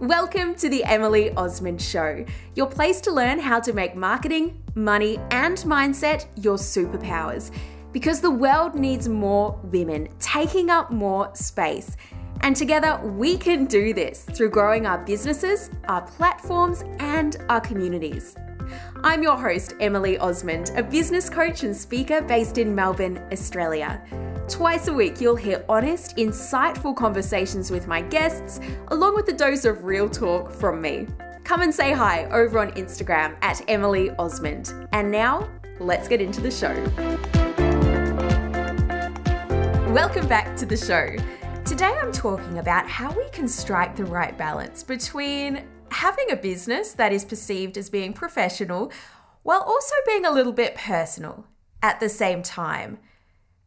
Welcome to the Emily Osmond Show, your place to learn how to make marketing, money, and mindset your superpowers. Because the world needs more women taking up more space. And together we can do this through growing our businesses, our platforms, and our communities. I'm your host, Emily Osmond, a business coach and speaker based in Melbourne, Australia. Twice a week, you'll hear honest, insightful conversations with my guests, along with a dose of real talk from me. Come and say hi over on Instagram at Emily Osmond. And now, let's get into the show. Welcome back to the show. Today, I'm talking about how we can strike the right balance between having a business that is perceived as being professional while also being a little bit personal at the same time.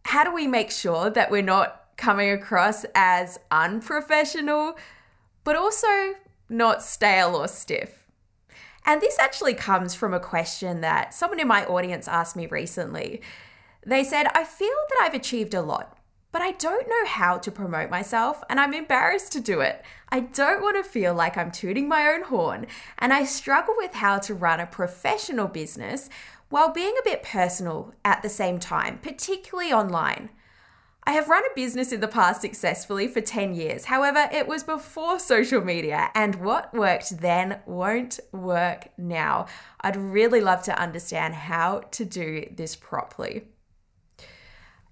How do we make sure that we're not coming across as unprofessional, but also not stale or stiff? And this actually comes from a question that someone in my audience asked me recently. They said, I feel that I've achieved a lot, but I don't know how to promote myself and I'm embarrassed to do it. I don't want to feel like I'm tooting my own horn and I struggle with how to run a professional business while being a bit personal at the same time, particularly online. I have run a business in the past successfully for 10 years. However, it was before social media, and what worked then won't work now. I'd really love to understand how to do this properly.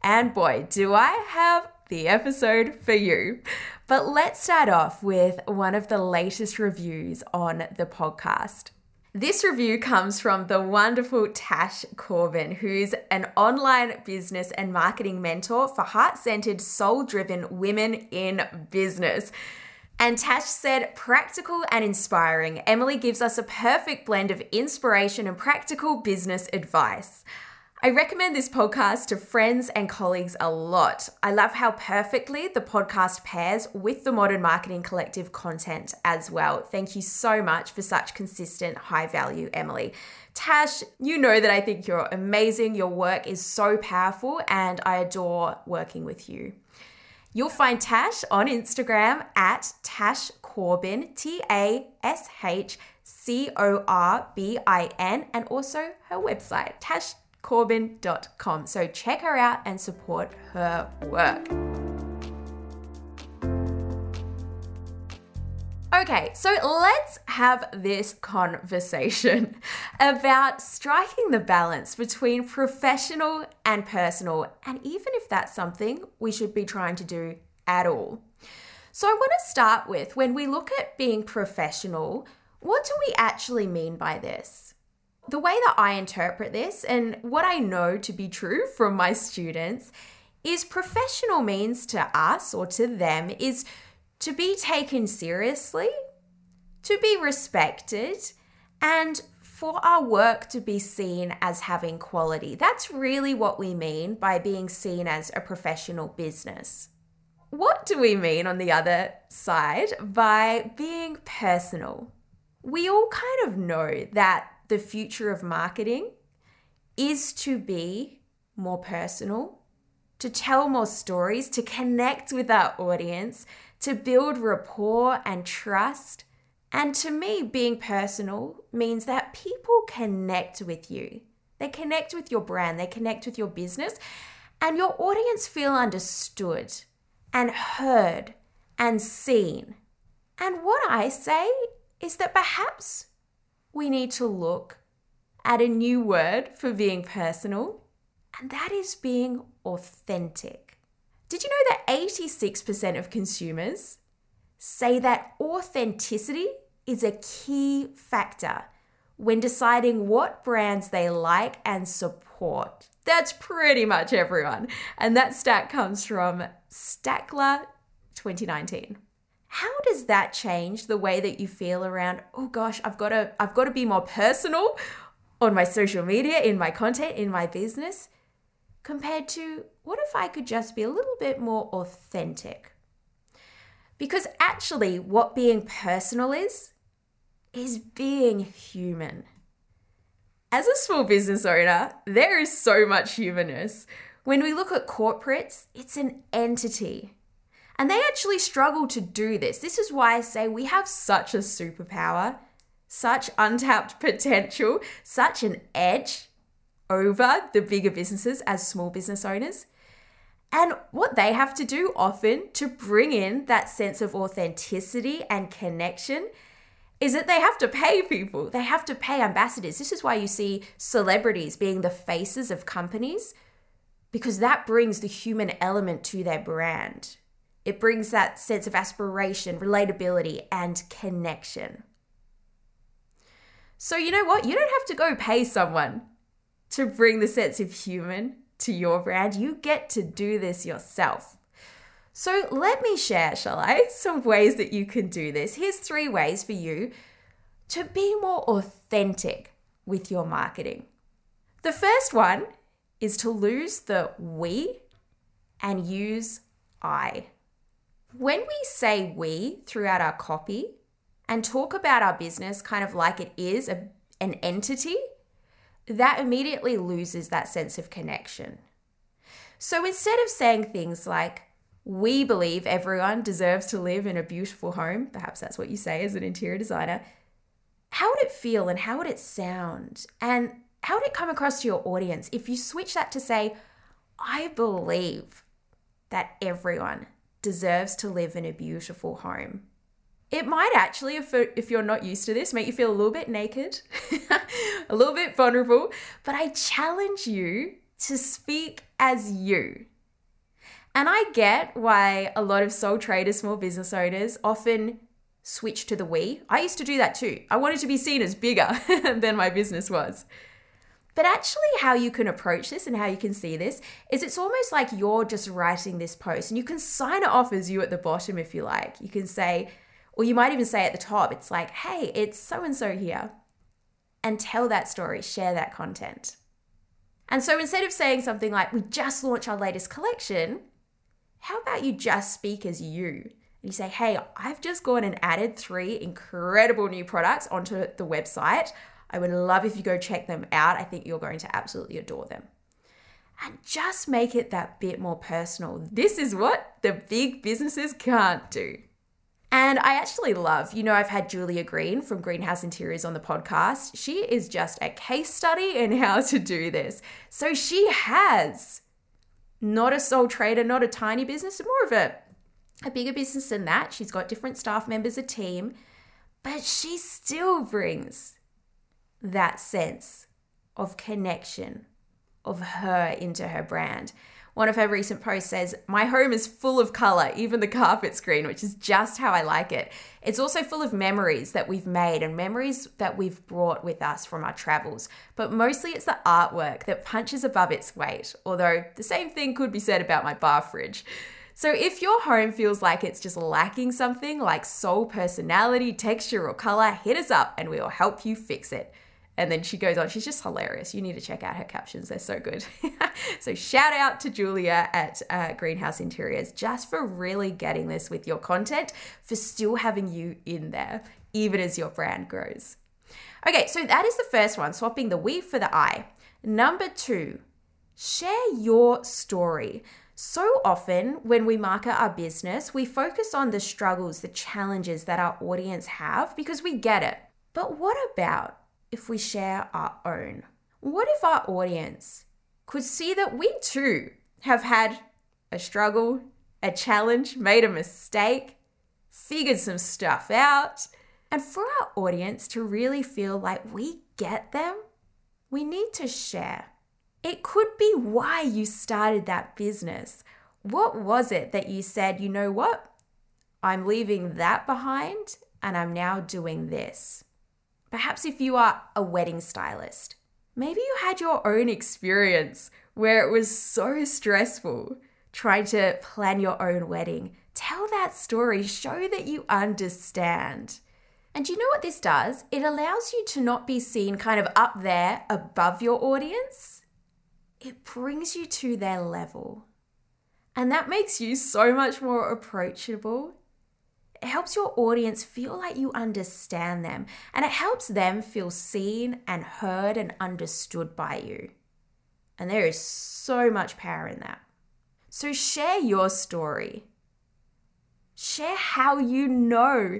And boy, do I have the episode for you. But let's start off with one of the latest reviews on the podcast. This review comes from the wonderful Tash Corbin, who's an online business and marketing mentor for heart centered, soul driven women in business. And Tash said, practical and inspiring. Emily gives us a perfect blend of inspiration and practical business advice. I recommend this podcast to friends and colleagues a lot. I love how perfectly the podcast pairs with the Modern Marketing Collective content as well. Thank you so much for such consistent, high value, Emily. Tash, you know that I think you're amazing. Your work is so powerful, and I adore working with you. You'll find Tash on Instagram at Tash Corbin, T A S H C O R B I N, and also her website, Tash corbin.com. So check her out and support her work. Okay, so let's have this conversation about striking the balance between professional and personal, and even if that's something we should be trying to do at all. So, I want to start with when we look at being professional, what do we actually mean by this? The way that I interpret this and what I know to be true from my students is professional means to us or to them is to be taken seriously, to be respected, and for our work to be seen as having quality. That's really what we mean by being seen as a professional business. What do we mean on the other side by being personal? We all kind of know that the future of marketing is to be more personal, to tell more stories, to connect with our audience, to build rapport and trust. And to me, being personal means that people connect with you. They connect with your brand, they connect with your business, and your audience feel understood and heard and seen. And what I say is that perhaps we need to look at a new word for being personal, and that is being authentic. Did you know that 86% of consumers say that authenticity is a key factor when deciding what brands they like and support? That's pretty much everyone. And that stat comes from Stackla 2019 how does that change the way that you feel around oh gosh i've got to i've got to be more personal on my social media in my content in my business compared to what if i could just be a little bit more authentic? Because actually what being personal is is being human. As a small business owner there is so much humanness. When we look at corporates it's an entity And they actually struggle to do this. This is why I say we have such a superpower, such untapped potential, such an edge over the bigger businesses as small business owners. And what they have to do often to bring in that sense of authenticity and connection is that they have to pay people. They have to pay ambassadors. This is why you see celebrities being the faces of companies because that brings the human element to their brand. It brings that sense of aspiration, relatability, and connection. So, you know what? You don't have to go pay someone to bring the sense of human to your brand. You get to do this yourself. So, let me share, shall I, some ways that you can do this. Here's three ways for you to be more authentic with your marketing. The first one is to lose the we and use I. When we say we throughout our copy and talk about our business kind of like it is a, an entity, that immediately loses that sense of connection. So instead of saying things like, we believe everyone deserves to live in a beautiful home, perhaps that's what you say as an interior designer, how would it feel and how would it sound? And how would it come across to your audience if you switch that to say, I believe that everyone deserves to live in a beautiful home? It might actually, if, you're not used to this, make you feel a little bit naked, a little bit vulnerable, but I challenge you to speak as you. And I get why a lot of sole traders, small business owners often switch to the we. I used to do that too. I wanted to be seen as bigger than my business was. But actually, how you can approach this and how you can see this is it's almost like you're just writing this post and you can sign it off as you at the bottom if you like. You can say, or you might even say at the top, it's like, hey, it's so and so here. And tell that story, share that content. And so instead of saying something like, we just launched our latest collection, how about you just speak as you? And you say, hey, I've just gone and added three incredible new products onto the website. I would love if you go check them out. I think you're going to absolutely adore them. And just make it that bit more personal. This is what the big businesses can't do. And I actually love, you know, I've had Julia Green from Greenhouse Interiors on the podcast. She is just a case study in how to do this. So she has not a sole trader, not a tiny business, more of a, a bigger business than that. She's got different staff members, a team, but she still brings that sense of connection of her into her brand. One of her recent posts says, My home is full of color, even the carpet screen, which is just how I like it. It's also full of memories that we've made and memories that we've brought with us from our travels. But mostly it's the artwork that punches above its weight, although the same thing could be said about my bar fridge. So if your home feels like it's just lacking something like soul personality, texture, or color, hit us up and we will help you fix it. And then she goes on, she's just hilarious. You need to check out her captions, they're so good. so, shout out to Julia at uh, Greenhouse Interiors just for really getting this with your content, for still having you in there, even as your brand grows. Okay, so that is the first one, swapping the we for the I. Number two, share your story. So often, when we market our business, we focus on the struggles, the challenges that our audience have because we get it. But what about if we share our own? What if our audience could see that we too have had a struggle, a challenge, made a mistake, figured some stuff out, and for our audience to really feel like we get them, we need to share. It could be why you started that business. What was it that you said, you know what? I'm leaving that behind and I'm now doing this. Perhaps if you are a wedding stylist, maybe you had your own experience where it was so stressful trying to plan your own wedding. Tell that story, show that you understand. And you know what this does? It allows you to not be seen kind of up there above your audience. It brings you to their level. And that makes you so much more approachable it helps your audience feel like you understand them and it helps them feel seen and heard and understood by you. And there is so much power in that. So share your story. share how you know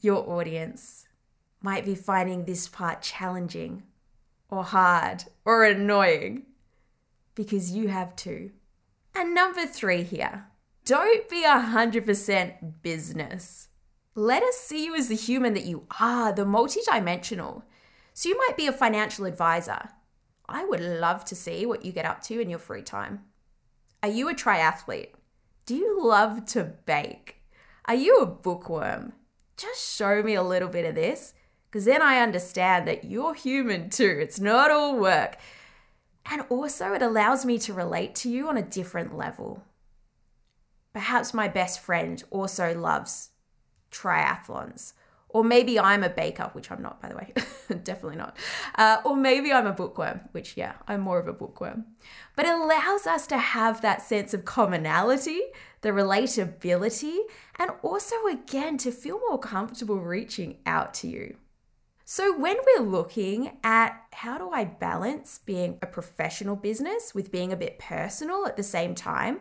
your audience might be finding this part challenging or hard or annoying because you have too. And number three here don't be 100% business. Let us see you as the human that you are, the multidimensional. So you might be a financial advisor. I would love to see what you get up to in your free time. Are you a triathlete? Do you love to bake? Are you a bookworm? Just show me a little bit of this, because then I understand that you're human too. It's not all work. And also, it allows me to relate to you on a different level. Perhaps my best friend also loves triathlons. Or maybe I'm a baker, which I'm not, by the way. Definitely not. Uh, or maybe I'm a bookworm, which, yeah, I'm more of a bookworm. But it allows us to have that sense of commonality, the relatability, and also, again, to feel more comfortable reaching out to you. So, when we're looking at how do I balance being a professional business with being a bit personal at the same time,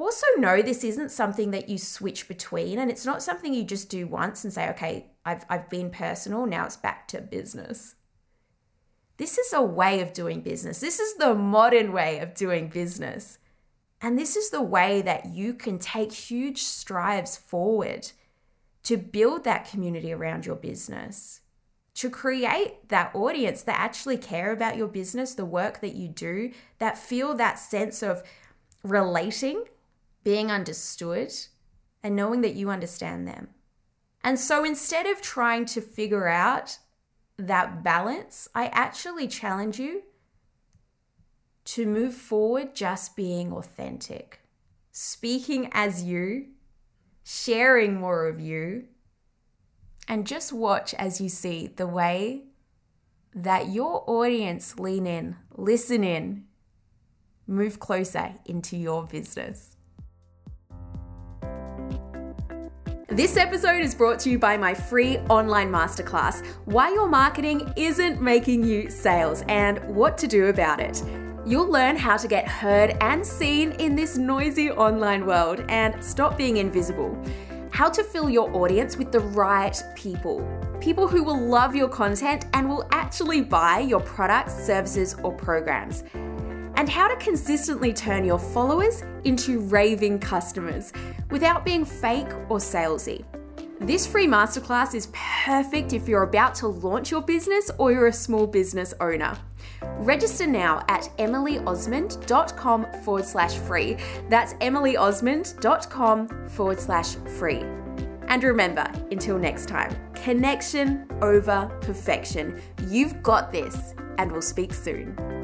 also know this isn't something that you switch between and it's not something you just do once and say, okay, I've, I've been personal, now it's back to business. This is a way of doing business. This is the modern way of doing business. And this is the way that you can take huge strides forward to build that community around your business to create that audience that actually care about your business, the work that you do, that feel that sense of relating, being understood, and knowing that you understand them. And so instead of trying to figure out that balance, I actually challenge you to move forward just being authentic, speaking as you, sharing more of you, and just watch as you see the way that your audience lean in, listen in, move closer into your business. This episode is brought to you by my free online masterclass Why Your Marketing Isn't Making You Sales and What to Do About It. You'll learn how to get heard and seen in this noisy online world and stop being invisible how to fill your audience with the right people. People who will love your content and will actually buy your products, services, or programs. And how to consistently turn your followers into raving customers without being fake or salesy. This free masterclass is perfect if you're about to launch your business or you're a small business owner. Register now at emilyosmond.com forward slash free. That's emilyosmond.com forward slash free. And remember, until next time, connection over perfection. You've got this, and we'll speak soon.